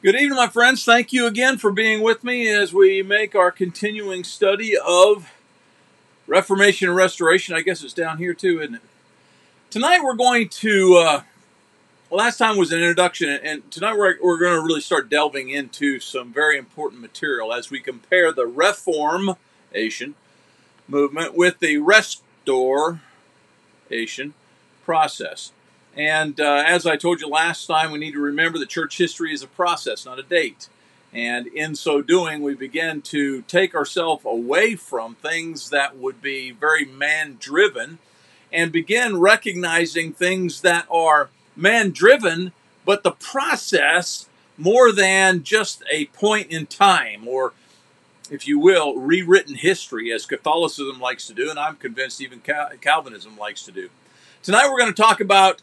Good evening, my friends. Thank you again for being with me as we make our continuing study of Reformation and Restoration. I guess it's down here too, isn't it? Tonight we're going to, uh, last time was an introduction, and tonight we're, we're going to really start delving into some very important material as we compare the Reformation movement with the Restoration process. And uh, as I told you last time, we need to remember that church history is a process, not a date. And in so doing, we begin to take ourselves away from things that would be very man driven and begin recognizing things that are man driven, but the process more than just a point in time or, if you will, rewritten history, as Catholicism likes to do, and I'm convinced even Calvinism likes to do. Tonight we're going to talk about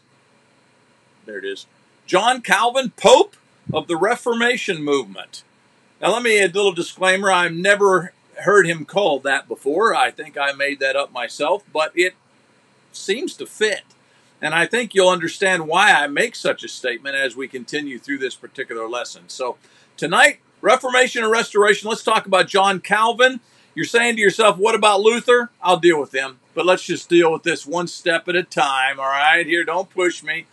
there it is. John Calvin, Pope of the Reformation movement. Now, let me add a little disclaimer. I've never heard him called that before. I think I made that up myself, but it seems to fit. And I think you'll understand why I make such a statement as we continue through this particular lesson. So, tonight, Reformation and Restoration, let's talk about John Calvin. You're saying to yourself, what about Luther? I'll deal with them, but let's just deal with this one step at a time, all right? Here, don't push me.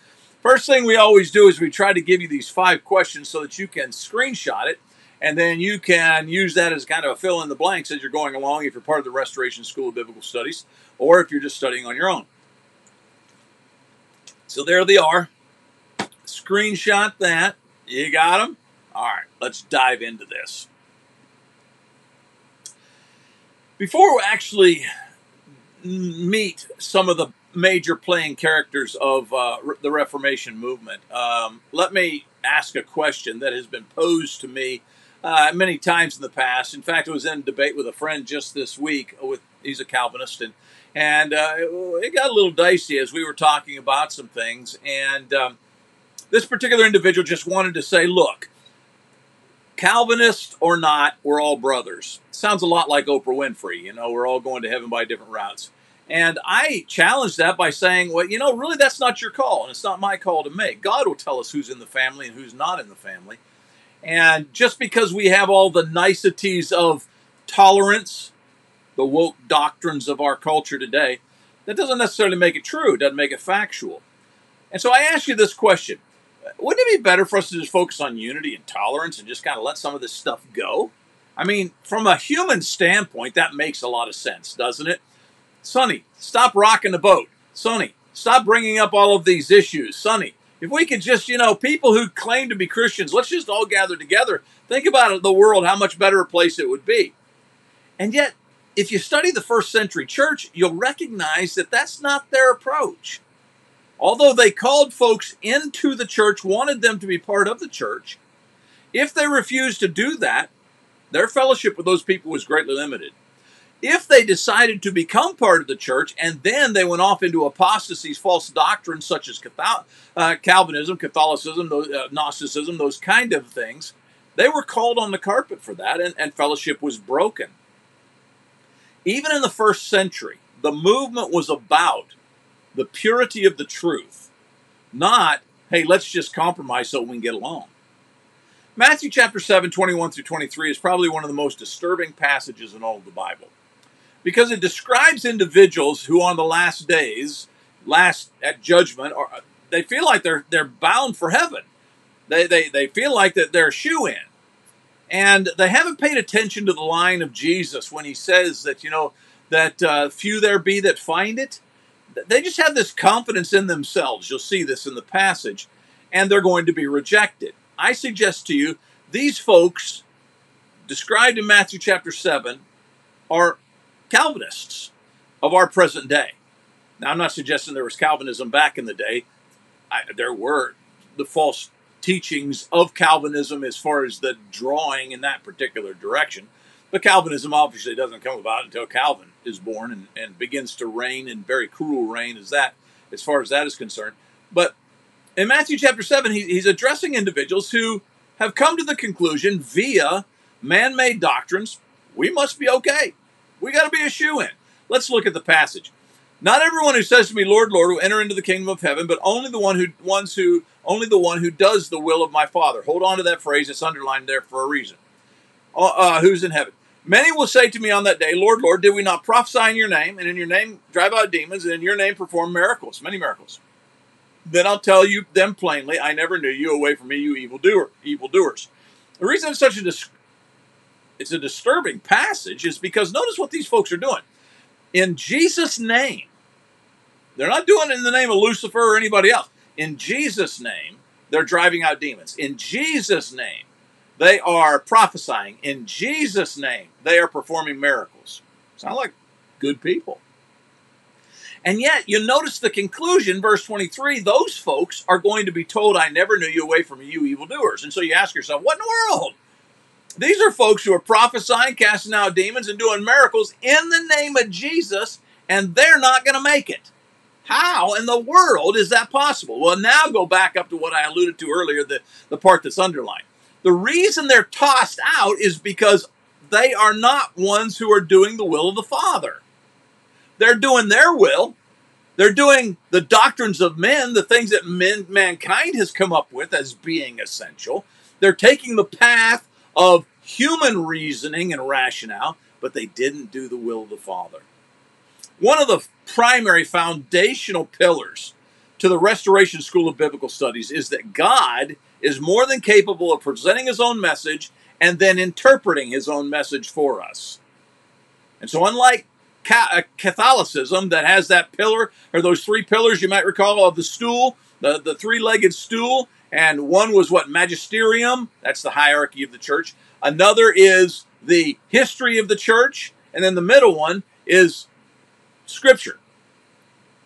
First thing we always do is we try to give you these five questions so that you can screenshot it and then you can use that as kind of a fill in the blanks as you're going along if you're part of the Restoration School of Biblical Studies or if you're just studying on your own. So there they are. Screenshot that. You got them? All right, let's dive into this. Before we actually meet some of the major playing characters of uh, the Reformation movement. Um, let me ask a question that has been posed to me uh, many times in the past. In fact, I was in debate with a friend just this week. With he's a Calvinist, and and uh, it got a little dicey as we were talking about some things. And um, this particular individual just wanted to say, "Look, Calvinist or not, we're all brothers." Sounds a lot like Oprah Winfrey. You know, we're all going to heaven by different routes. And I challenge that by saying, well, you know, really that's not your call, and it's not my call to make. God will tell us who's in the family and who's not in the family. And just because we have all the niceties of tolerance, the woke doctrines of our culture today, that doesn't necessarily make it true, it doesn't make it factual. And so I ask you this question Wouldn't it be better for us to just focus on unity and tolerance and just kind of let some of this stuff go? I mean, from a human standpoint, that makes a lot of sense, doesn't it? Sonny, stop rocking the boat. Sonny, stop bringing up all of these issues. Sonny, if we could just, you know, people who claim to be Christians, let's just all gather together. Think about the world, how much better a place it would be. And yet, if you study the first century church, you'll recognize that that's not their approach. Although they called folks into the church, wanted them to be part of the church, if they refused to do that, their fellowship with those people was greatly limited if they decided to become part of the church and then they went off into apostasies, false doctrines such as uh, Calvinism, Catholicism, uh, Gnosticism, those kind of things, they were called on the carpet for that and, and fellowship was broken. Even in the first century, the movement was about the purity of the truth, not, hey, let's just compromise so we can get along. Matthew chapter 7, 21 through 23 is probably one of the most disturbing passages in all of the Bible because it describes individuals who on the last days, last at judgment, are they feel like they're they're bound for heaven. They they, they feel like that they're a shoo in. And they haven't paid attention to the line of Jesus when he says that, you know, that uh, few there be that find it. They just have this confidence in themselves. You'll see this in the passage, and they're going to be rejected. I suggest to you, these folks described in Matthew chapter 7 are Calvinists of our present day. Now, I'm not suggesting there was Calvinism back in the day. I, there were the false teachings of Calvinism as far as the drawing in that particular direction. But Calvinism obviously doesn't come about until Calvin is born and, and begins to reign in very cruel reign as that, as far as that is concerned. But in Matthew chapter 7, he, he's addressing individuals who have come to the conclusion via man made doctrines, we must be okay. We got to be a shoo in. Let's look at the passage. Not everyone who says to me, Lord, Lord, will enter into the kingdom of heaven, but only the one who ones who only the one who does the will of my Father. Hold on to that phrase; it's underlined there for a reason. Uh, uh, who's in heaven? Many will say to me on that day, Lord, Lord, did we not prophesy in your name, and in your name drive out demons, and in your name perform miracles, many miracles? Then I'll tell you them plainly, I never knew you. Away from me, you evil doer, evil doers. The reason it's such a dis- it's a disturbing passage is because notice what these folks are doing. In Jesus' name, they're not doing it in the name of Lucifer or anybody else. In Jesus' name, they're driving out demons. In Jesus' name, they are prophesying. In Jesus' name, they are performing miracles. Sound like good people. And yet, you notice the conclusion, verse 23 those folks are going to be told, I never knew you away from you, evildoers. And so you ask yourself, what in the world? These are folks who are prophesying, casting out demons, and doing miracles in the name of Jesus, and they're not going to make it. How in the world is that possible? Well, now go back up to what I alluded to earlier, the, the part that's underlined. The reason they're tossed out is because they are not ones who are doing the will of the Father. They're doing their will. They're doing the doctrines of men, the things that men, mankind has come up with as being essential. They're taking the path of human reasoning and rationale, but they didn't do the will of the Father. One of the primary foundational pillars to the Restoration School of Biblical Studies is that God is more than capable of presenting his own message and then interpreting his own message for us. And so, unlike uh, Catholicism that has that pillar, or those three pillars you might recall of the stool, the, the three legged stool, and one was what? Magisterium, that's the hierarchy of the church. Another is the history of the church, and then the middle one is Scripture.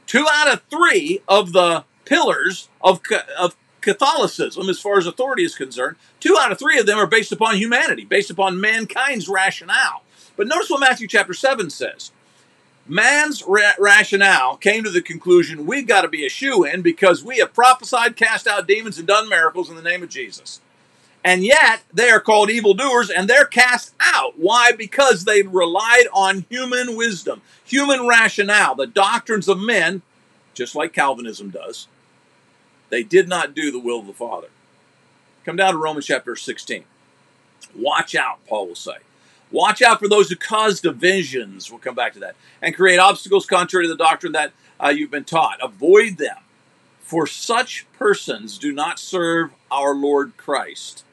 Two out of three of the pillars of, of Catholicism, as far as authority is concerned, two out of three of them are based upon humanity, based upon mankind's rationale. But notice what Matthew chapter 7 says. Man's ra- rationale came to the conclusion we've got to be a shoo in because we have prophesied, cast out demons, and done miracles in the name of Jesus. And yet they are called evildoers and they're cast out. Why? Because they relied on human wisdom, human rationale, the doctrines of men, just like Calvinism does. They did not do the will of the Father. Come down to Romans chapter 16. Watch out, Paul will say. Watch out for those who cause divisions. We'll come back to that. And create obstacles contrary to the doctrine that uh, you've been taught. Avoid them. For such persons do not serve our Lord Christ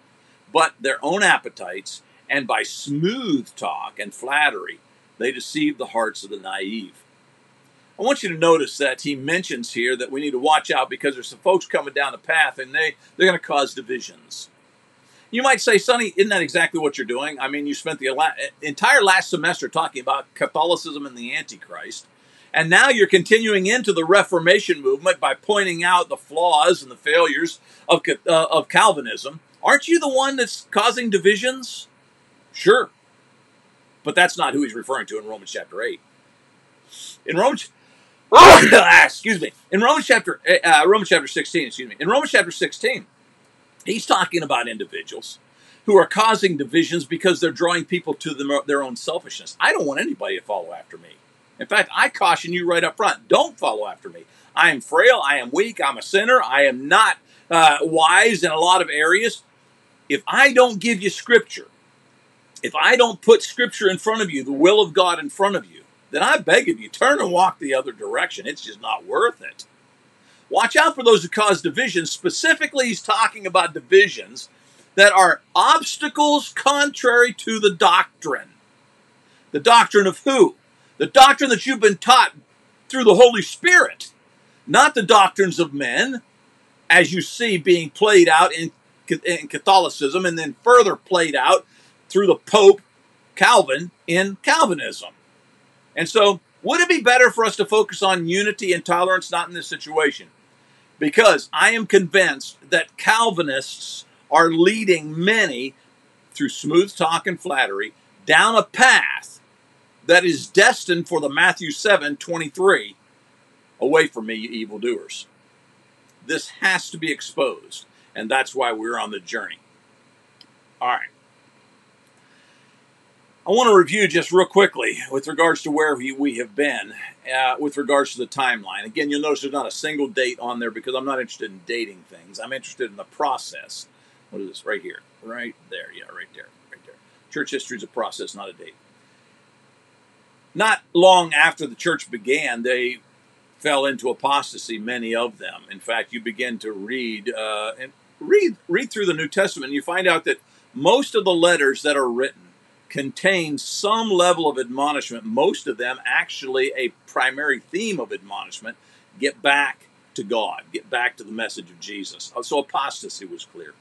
but their own appetites, and by smooth talk and flattery, they deceive the hearts of the naive. I want you to notice that he mentions here that we need to watch out because there's some folks coming down the path and they, they're going to cause divisions. You might say, Sonny, isn't that exactly what you're doing? I mean, you spent the entire last semester talking about Catholicism and the Antichrist. And now you're continuing into the Reformation movement by pointing out the flaws and the failures of, uh, of Calvinism. Aren't you the one that's causing divisions? Sure. But that's not who he's referring to in Romans chapter 8. In Romans excuse me. In Romans chapter eh, uh, Romans chapter 16, excuse me. In Romans chapter 16, he's talking about individuals who are causing divisions because they're drawing people to them, their own selfishness. I don't want anybody to follow after me. In fact, I caution you right up front don't follow after me. I am frail, I am weak, I'm a sinner, I am not uh, wise in a lot of areas if I don't give you scripture, if I don't put scripture in front of you, the will of God in front of you, then I beg of you, turn and walk the other direction. It's just not worth it. Watch out for those who cause divisions. Specifically, he's talking about divisions that are obstacles contrary to the doctrine. The doctrine of who? The doctrine that you've been taught through the Holy Spirit, not the doctrines of men, as you see being played out in in Catholicism and then further played out through the Pope Calvin in Calvinism. And so, would it be better for us to focus on unity and tolerance, not in this situation? Because I am convinced that Calvinists are leading many through smooth talk and flattery down a path that is destined for the Matthew 7 23 away from me, you evildoers. This has to be exposed and that's why we're on the journey. All right. I want to review just real quickly with regards to where we, have been uh, with regards to the timeline. Again, you'll notice there's not a single date on there because I'm not interested in dating things. I'm interested in the process. What is this? Right here. Right there. Yeah, right there. Right there. Church history is a process, not a date. Not long after the church began, they fell into apostasy, many of them. In fact, you begin to read uh, and read read through the New Testament, and you find out that most of the letters that are written contain some level of admonishment, most of them actually a primary theme of admonishment get back to God, get back to the message of Jesus. Uh, so apostasy was clear.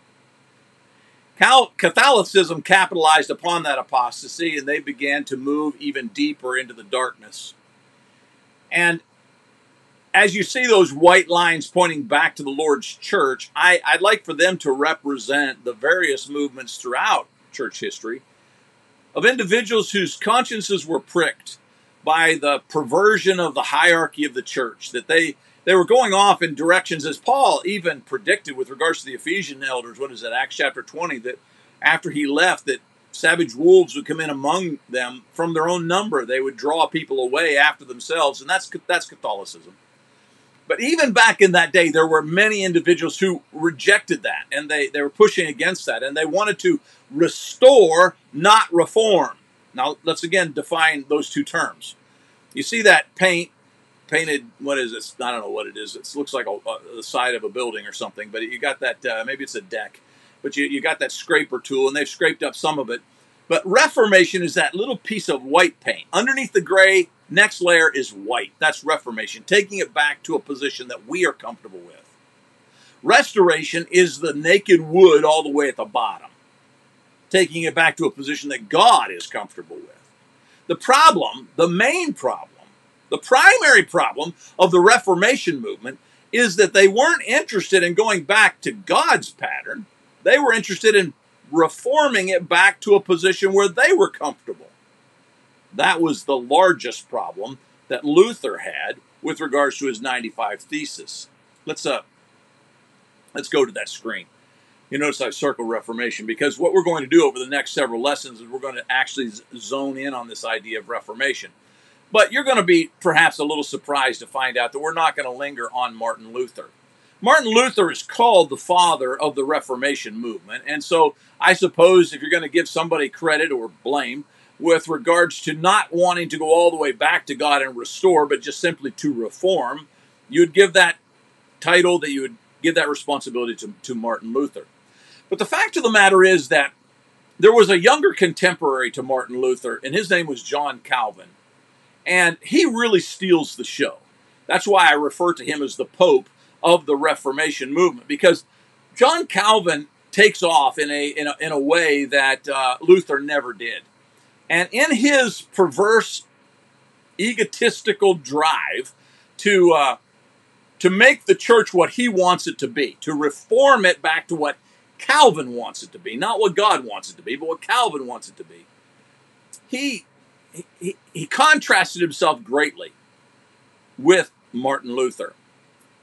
Catholicism capitalized upon that apostasy and they began to move even deeper into the darkness. And as you see those white lines pointing back to the Lord's church, I, would like for them to represent the various movements throughout church history of individuals whose consciences were pricked by the perversion of the hierarchy of the church, that they, they were going off in directions, as Paul even predicted with regards to the Ephesian elders. What is that, Acts chapter 20, that after he left, that savage wolves would come in among them from their own number. They would draw people away after themselves, and that's, that's Catholicism. But even back in that day, there were many individuals who rejected that and they, they were pushing against that and they wanted to restore, not reform. Now, let's again define those two terms. You see that paint painted, what is it? I don't know what it is. It looks like a, a, the side of a building or something, but you got that, uh, maybe it's a deck, but you, you got that scraper tool and they've scraped up some of it. But reformation is that little piece of white paint. Underneath the gray, Next layer is white. That's reformation, taking it back to a position that we are comfortable with. Restoration is the naked wood all the way at the bottom, taking it back to a position that God is comfortable with. The problem, the main problem, the primary problem of the Reformation movement is that they weren't interested in going back to God's pattern. They were interested in reforming it back to a position where they were comfortable. That was the largest problem that Luther had with regards to his 95 thesis. Let's uh let's go to that screen. You notice I circle Reformation because what we're going to do over the next several lessons is we're going to actually zone in on this idea of Reformation. But you're going to be perhaps a little surprised to find out that we're not going to linger on Martin Luther. Martin Luther is called the father of the Reformation movement. And so I suppose if you're going to give somebody credit or blame, with regards to not wanting to go all the way back to God and restore, but just simply to reform, you'd give that title, that you would give that responsibility to, to Martin Luther. But the fact of the matter is that there was a younger contemporary to Martin Luther, and his name was John Calvin. And he really steals the show. That's why I refer to him as the Pope of the Reformation movement, because John Calvin takes off in a, in a, in a way that uh, Luther never did. And in his perverse, egotistical drive to uh, to make the church what he wants it to be, to reform it back to what Calvin wants it to be, not what God wants it to be, but what Calvin wants it to be. He he, he contrasted himself greatly with Martin Luther.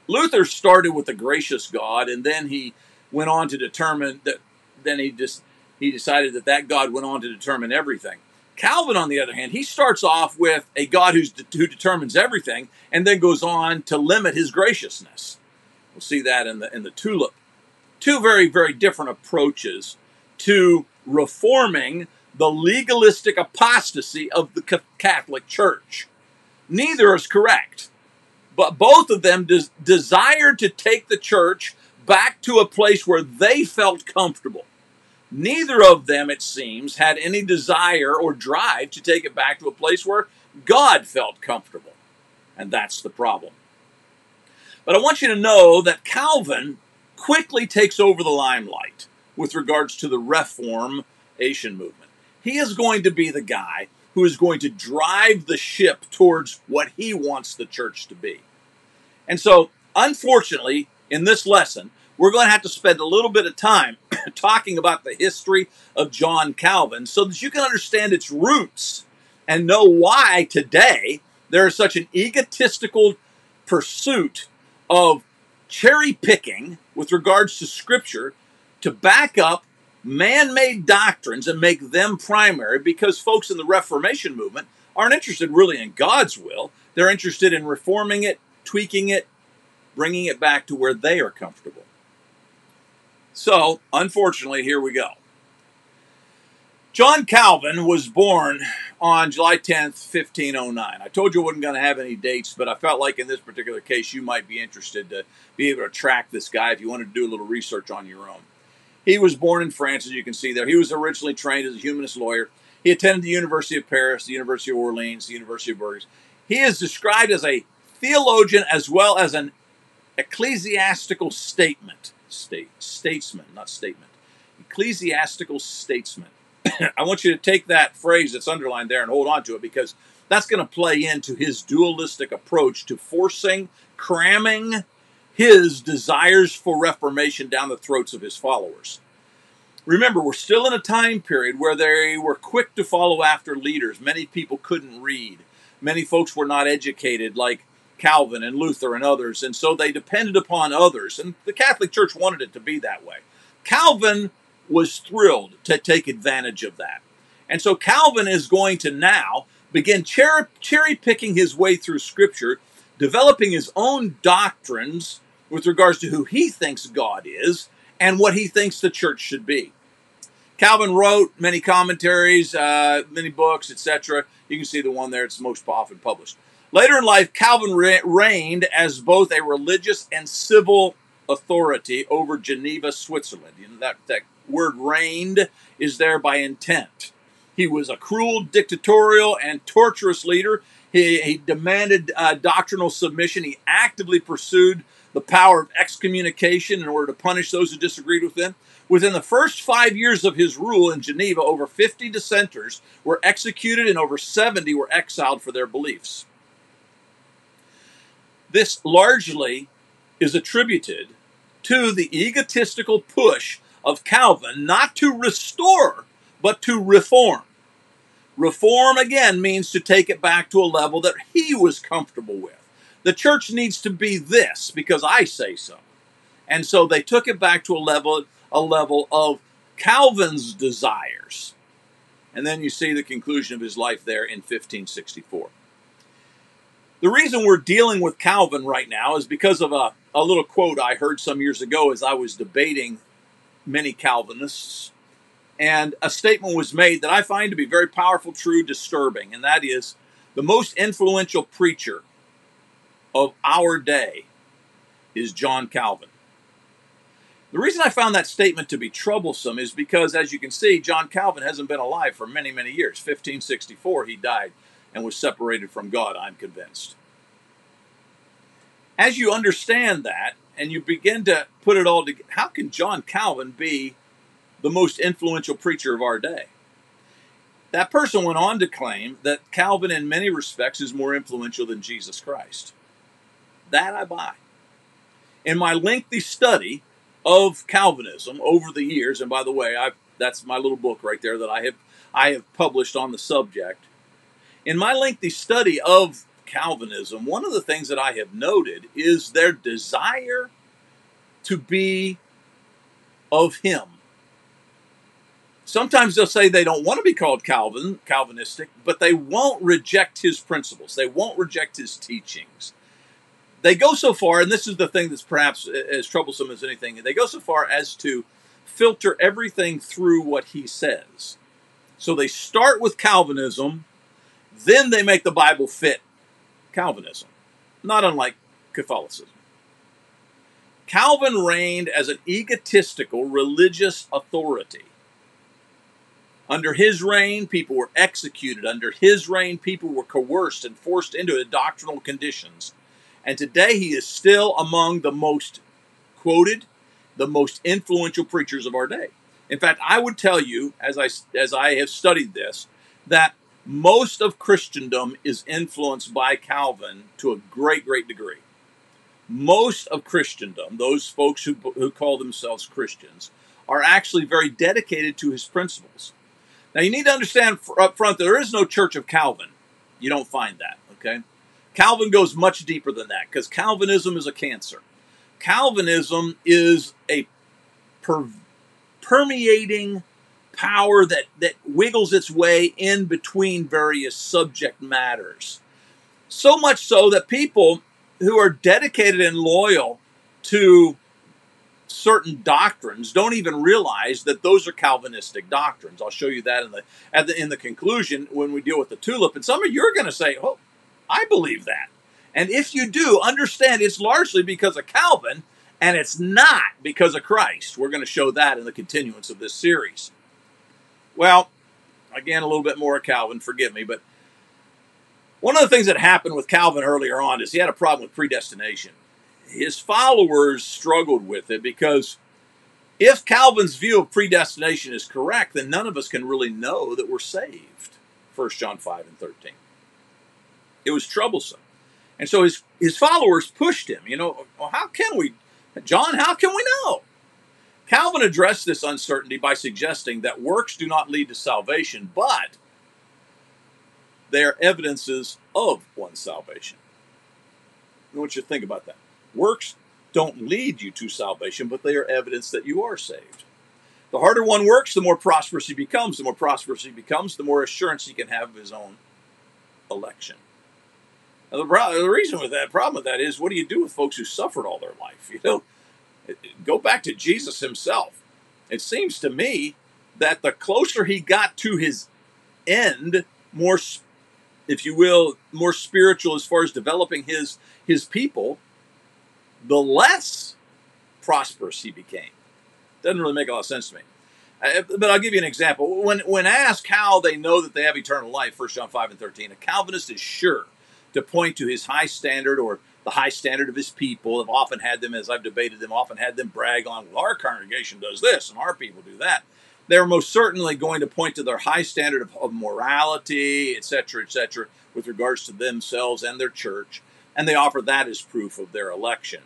Luther started with a gracious God, and then he went on to determine that. Then he just he decided that that God went on to determine everything. Calvin, on the other hand, he starts off with a God who's who determines everything, and then goes on to limit his graciousness. We'll see that in the in the tulip. Two very very different approaches to reforming the legalistic apostasy of the Catholic Church. Neither is correct, but both of them des- desired to take the church back to a place where they felt comfortable. Neither of them, it seems, had any desire or drive to take it back to a place where God felt comfortable. And that's the problem. But I want you to know that Calvin quickly takes over the limelight with regards to the Reformation movement. He is going to be the guy who is going to drive the ship towards what he wants the church to be. And so, unfortunately, in this lesson, we're going to have to spend a little bit of time talking about the history of John Calvin so that you can understand its roots and know why today there is such an egotistical pursuit of cherry picking with regards to scripture to back up man made doctrines and make them primary because folks in the Reformation movement aren't interested really in God's will. They're interested in reforming it, tweaking it, bringing it back to where they are comfortable. So, unfortunately, here we go. John Calvin was born on July 10th, 1509. I told you I wasn't going to have any dates, but I felt like in this particular case you might be interested to be able to track this guy if you wanted to do a little research on your own. He was born in France, as you can see there. He was originally trained as a humanist lawyer. He attended the University of Paris, the University of Orleans, the University of Bourges. He is described as a theologian as well as an ecclesiastical statement, state, statesman, not statement, ecclesiastical statesman. I want you to take that phrase that's underlined there and hold on to it because that's going to play into his dualistic approach to forcing, cramming his desires for reformation down the throats of his followers. Remember, we're still in a time period where they were quick to follow after leaders. Many people couldn't read. Many folks were not educated, like Calvin and Luther and others, and so they depended upon others. And the Catholic Church wanted it to be that way. Calvin was thrilled to take advantage of that. And so Calvin is going to now begin cherry picking his way through Scripture, developing his own doctrines with regards to who he thinks God is and what he thinks the church should be. Calvin wrote many commentaries, uh, many books, etc. You can see the one there; it's most often published. Later in life, Calvin reigned as both a religious and civil authority over Geneva, Switzerland. You know, that, that word reigned is there by intent. He was a cruel, dictatorial, and torturous leader. He, he demanded uh, doctrinal submission. He actively pursued the power of excommunication in order to punish those who disagreed with him. Within the first five years of his rule in Geneva, over 50 dissenters were executed and over 70 were exiled for their beliefs. This largely is attributed to the egotistical push of Calvin not to restore, but to reform. Reform, again, means to take it back to a level that he was comfortable with. The church needs to be this because I say so. And so they took it back to a level, a level of Calvin's desires. And then you see the conclusion of his life there in 1564. The reason we're dealing with Calvin right now is because of a, a little quote I heard some years ago as I was debating many Calvinists. And a statement was made that I find to be very powerful, true, disturbing, and that is the most influential preacher of our day is John Calvin. The reason I found that statement to be troublesome is because, as you can see, John Calvin hasn't been alive for many, many years. 1564, he died and was separated from God, I'm convinced. As you understand that, and you begin to put it all together, how can John Calvin be the most influential preacher of our day? That person went on to claim that Calvin, in many respects, is more influential than Jesus Christ. That I buy. In my lengthy study of Calvinism over the years, and by the way, I've, that's my little book right there that I have I have published on the subject. In my lengthy study of Calvinism, one of the things that I have noted is their desire to be of Him. Sometimes they'll say they don't want to be called Calvin, Calvinistic, but they won't reject his principles. They won't reject his teachings they go so far, and this is the thing that's perhaps as troublesome as anything, they go so far as to filter everything through what he says. So they start with Calvinism, then they make the Bible fit Calvinism, not unlike Catholicism. Calvin reigned as an egotistical religious authority. Under his reign, people were executed. Under his reign, people were coerced and forced into doctrinal conditions and today he is still among the most quoted, the most influential preachers of our day. In fact, I would tell you, as I, as I have studied this, that most of Christendom is influenced by Calvin to a great, great degree. Most of Christendom, those folks who, who call themselves Christians, are actually very dedicated to his principles. Now, you need to understand up front that there is no Church of Calvin. You don't find that, okay? Calvin goes much deeper than that because Calvinism is a cancer. Calvinism is a per, permeating power that, that wiggles its way in between various subject matters. So much so that people who are dedicated and loyal to certain doctrines don't even realize that those are Calvinistic doctrines. I'll show you that in the, at the in the conclusion when we deal with the tulip. And some of you are going to say, "Oh, I believe that." And if you do, understand it's largely because of Calvin and it's not because of Christ. We're going to show that in the continuance of this series. Well, again, a little bit more Calvin, forgive me, but one of the things that happened with Calvin earlier on is he had a problem with predestination. His followers struggled with it because if Calvin's view of predestination is correct, then none of us can really know that we're saved. 1 John 5 and 13. It was troublesome. And so his, his followers pushed him, you know, well, how can we, John, how can we know? Calvin addressed this uncertainty by suggesting that works do not lead to salvation, but they are evidences of one's salvation. I want you to think about that. Works don't lead you to salvation, but they are evidence that you are saved. The harder one works, the more prosperous he becomes. The more prosperous he becomes, the more assurance he can have of his own election. Now, the, the reason with that problem with that is, what do you do with folks who suffered all their life? You know, go back to Jesus himself. It seems to me that the closer he got to his end, more, if you will, more spiritual as far as developing his his people, the less prosperous he became. Doesn't really make a lot of sense to me. But I'll give you an example. When when asked how they know that they have eternal life, 1 John 5 and 13, a Calvinist is sure to point to his high standard or the high standard of his people. I've often had them, as I've debated them, often had them brag on, well, our congregation does this and our people do that. They're most certainly going to point to their high standard of, of morality, etc., etc., with regards to themselves and their church, and they offer that as proof of their election.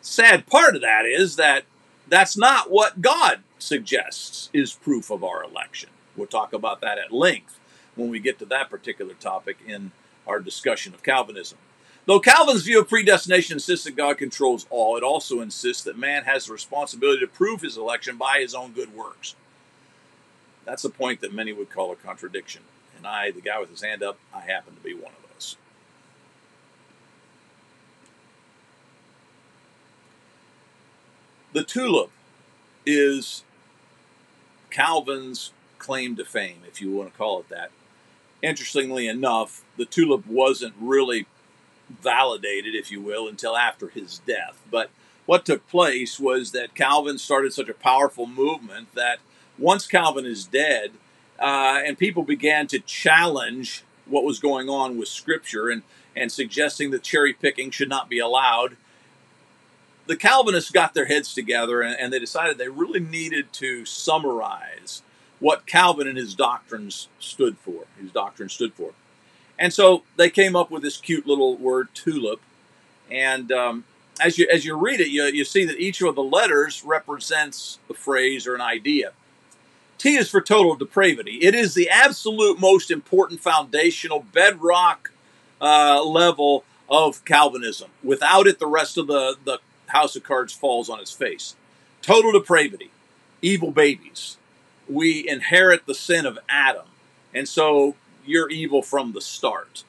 Sad part of that is that that's not what God suggests is proof of our election. We'll talk about that at length when we get to that particular topic in our discussion of Calvinism. Though Calvin's view of predestination insists that God controls all, it also insists that man has the responsibility to prove his election by his own good works. That's a point that many would call a contradiction. And I, the guy with his hand up, I happen to be one of those. The tulip is Calvin's claim to fame, if you want to call it that. Interestingly enough, the tulip wasn't really validated, if you will, until after his death. But what took place was that Calvin started such a powerful movement that once Calvin is dead, uh, and people began to challenge what was going on with Scripture and, and suggesting that cherry picking should not be allowed, the Calvinists got their heads together and, and they decided they really needed to summarize what Calvin and his doctrines stood for. His doctrine stood for. And so they came up with this cute little word tulip. And um, as you as you read it, you, you see that each of the letters represents a phrase or an idea. T is for total depravity. It is the absolute most important foundational bedrock uh, level of Calvinism. Without it, the rest of the, the house of cards falls on its face. Total depravity, evil babies. We inherit the sin of Adam. And so you're evil from the start.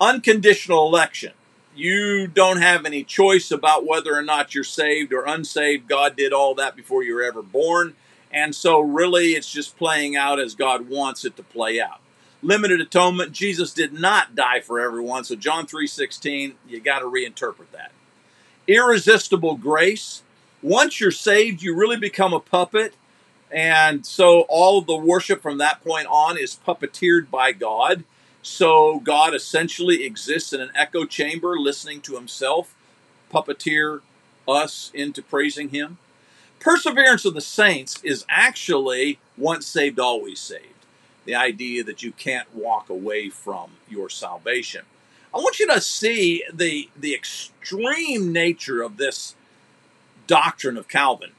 Unconditional election. You don't have any choice about whether or not you're saved or unsaved. God did all that before you were ever born. And so, really, it's just playing out as God wants it to play out. Limited atonement. Jesus did not die for everyone. So, John 3.16, you got to reinterpret that. Irresistible grace. Once you're saved, you really become a puppet and so all of the worship from that point on is puppeteered by God. So God essentially exists in an echo chamber listening to himself puppeteer us into praising him. Perseverance of the saints is actually once saved, always saved. The idea that you can't walk away from your salvation. I want you to see the, the extreme nature of this doctrine of Calvin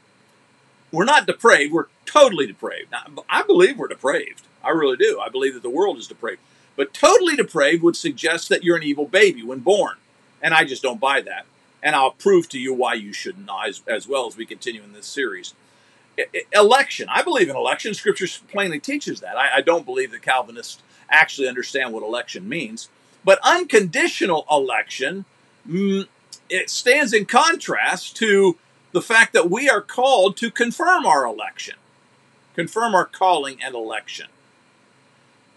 we're not depraved. We're totally depraved. Now, I believe we're depraved. I really do. I believe that the world is depraved. But totally depraved would suggest that you're an evil baby when born. And I just don't buy that. And I'll prove to you why you shouldn't as, as well as we continue in this series. election. I believe in election. Scripture plainly teaches that. I, I don't believe that Calvinists actually understand what election means. But unconditional election, mm, it stands in contrast to the fact that we are called to confirm our election, confirm our calling and election.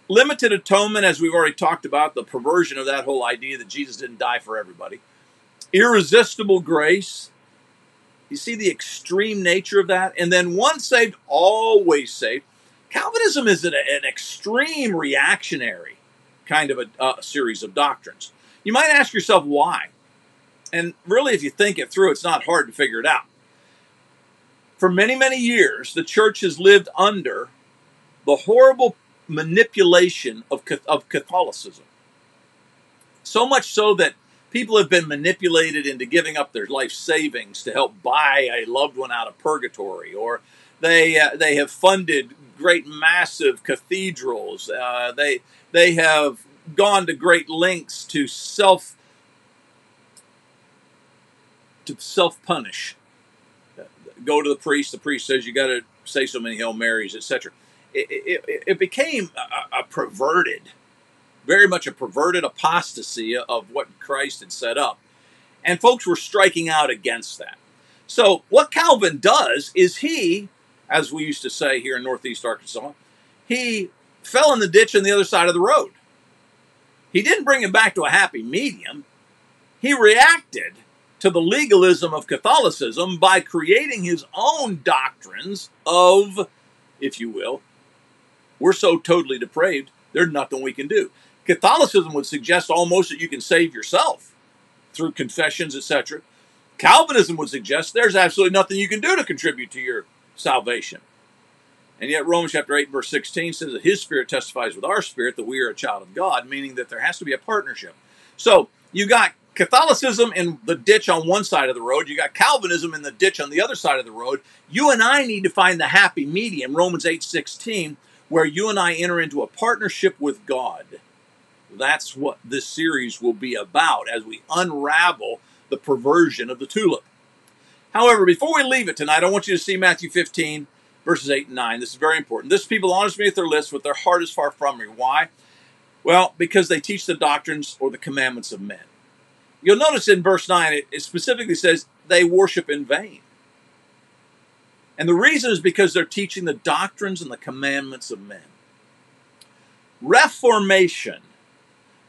Limited atonement, as we've already talked about, the perversion of that whole idea that Jesus didn't die for everybody. Irresistible grace, you see the extreme nature of that? And then once saved, always saved. Calvinism is an, an extreme reactionary kind of a, a series of doctrines. You might ask yourself why. And really, if you think it through, it's not hard to figure it out. For many, many years, the church has lived under the horrible manipulation of, of Catholicism. So much so that people have been manipulated into giving up their life savings to help buy a loved one out of purgatory, or they uh, they have funded great massive cathedrals. Uh, they they have gone to great lengths to self to self punish. Go to the priest. The priest says you got to say so many Hail Marys, etc. It, it, it, became a, a perverted very much a perverted apostasy of what Christ had set up. And folks were striking out against that. So, what Calvin does is he, as we used to say here in Northeast Arkansas, he fell in the ditch on the other side of the road. He didn't bring him back to a happy medium. He reacted to the legalism of Catholicism by creating his own doctrines of, if you will, we're so totally depraved, there's nothing we can do. Catholicism would suggest almost that you can save yourself through confessions, etc. Calvinism would suggest there's absolutely nothing you can do to contribute to your salvation. And yet, Romans chapter 8, verse 16 says that his spirit testifies with our spirit that we are a child of God, meaning that there has to be a partnership. So, you got Catholicism in the ditch on one side of the road, you got Calvinism in the ditch on the other side of the road. You and I need to find the happy medium, Romans 8 16, where you and I enter into a partnership with God that's what this series will be about as we unravel the perversion of the tulip. However, before we leave it tonight, I want you to see Matthew 15, verses 8 and 9. This is very important. This people honors me with their lips, but their heart is far from me. Why? Well, because they teach the doctrines or the commandments of men. You'll notice in verse 9, it specifically says they worship in vain. And the reason is because they're teaching the doctrines and the commandments of men. Reformation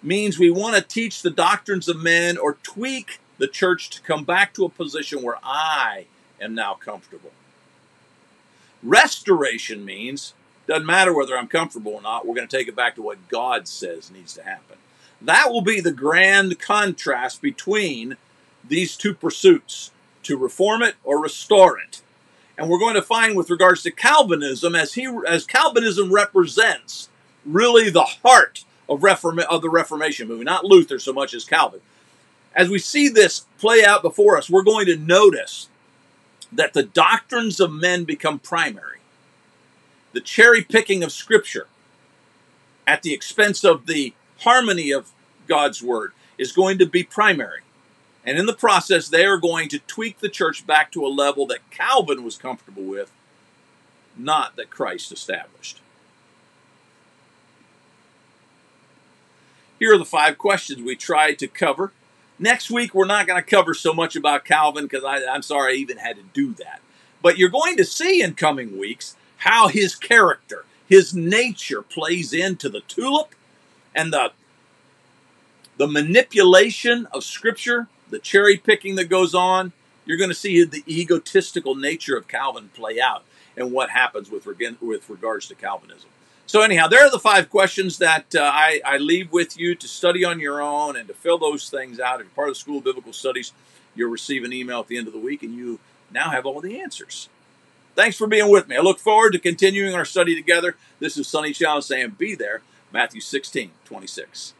means we want to teach the doctrines of men or tweak the church to come back to a position where I am now comfortable. Restoration means doesn't matter whether I'm comfortable or not, we're going to take it back to what God says needs to happen. That will be the grand contrast between these two pursuits to reform it or restore it. And we're going to find with regards to Calvinism as he as Calvinism represents really the heart of, Reform- of the Reformation movement, not Luther so much as Calvin. As we see this play out before us, we're going to notice that the doctrines of men become primary. The cherry picking of Scripture at the expense of the harmony of God's Word is going to be primary. And in the process, they are going to tweak the church back to a level that Calvin was comfortable with, not that Christ established. Here are the five questions we tried to cover. Next week, we're not going to cover so much about Calvin because I'm sorry I even had to do that. But you're going to see in coming weeks how his character, his nature plays into the tulip and the, the manipulation of Scripture, the cherry picking that goes on. You're going to see the egotistical nature of Calvin play out and what happens with, with regards to Calvinism. So, anyhow, there are the five questions that uh, I, I, leave with you to study on your own and to fill those things out. If you're part of the School of Biblical Studies, you'll receive an email at the end of the week and you now have all the answers. Thanks for being with me. I look forward to continuing our study together. This is Sonny Chow saying, Be there, Matthew 16, 26.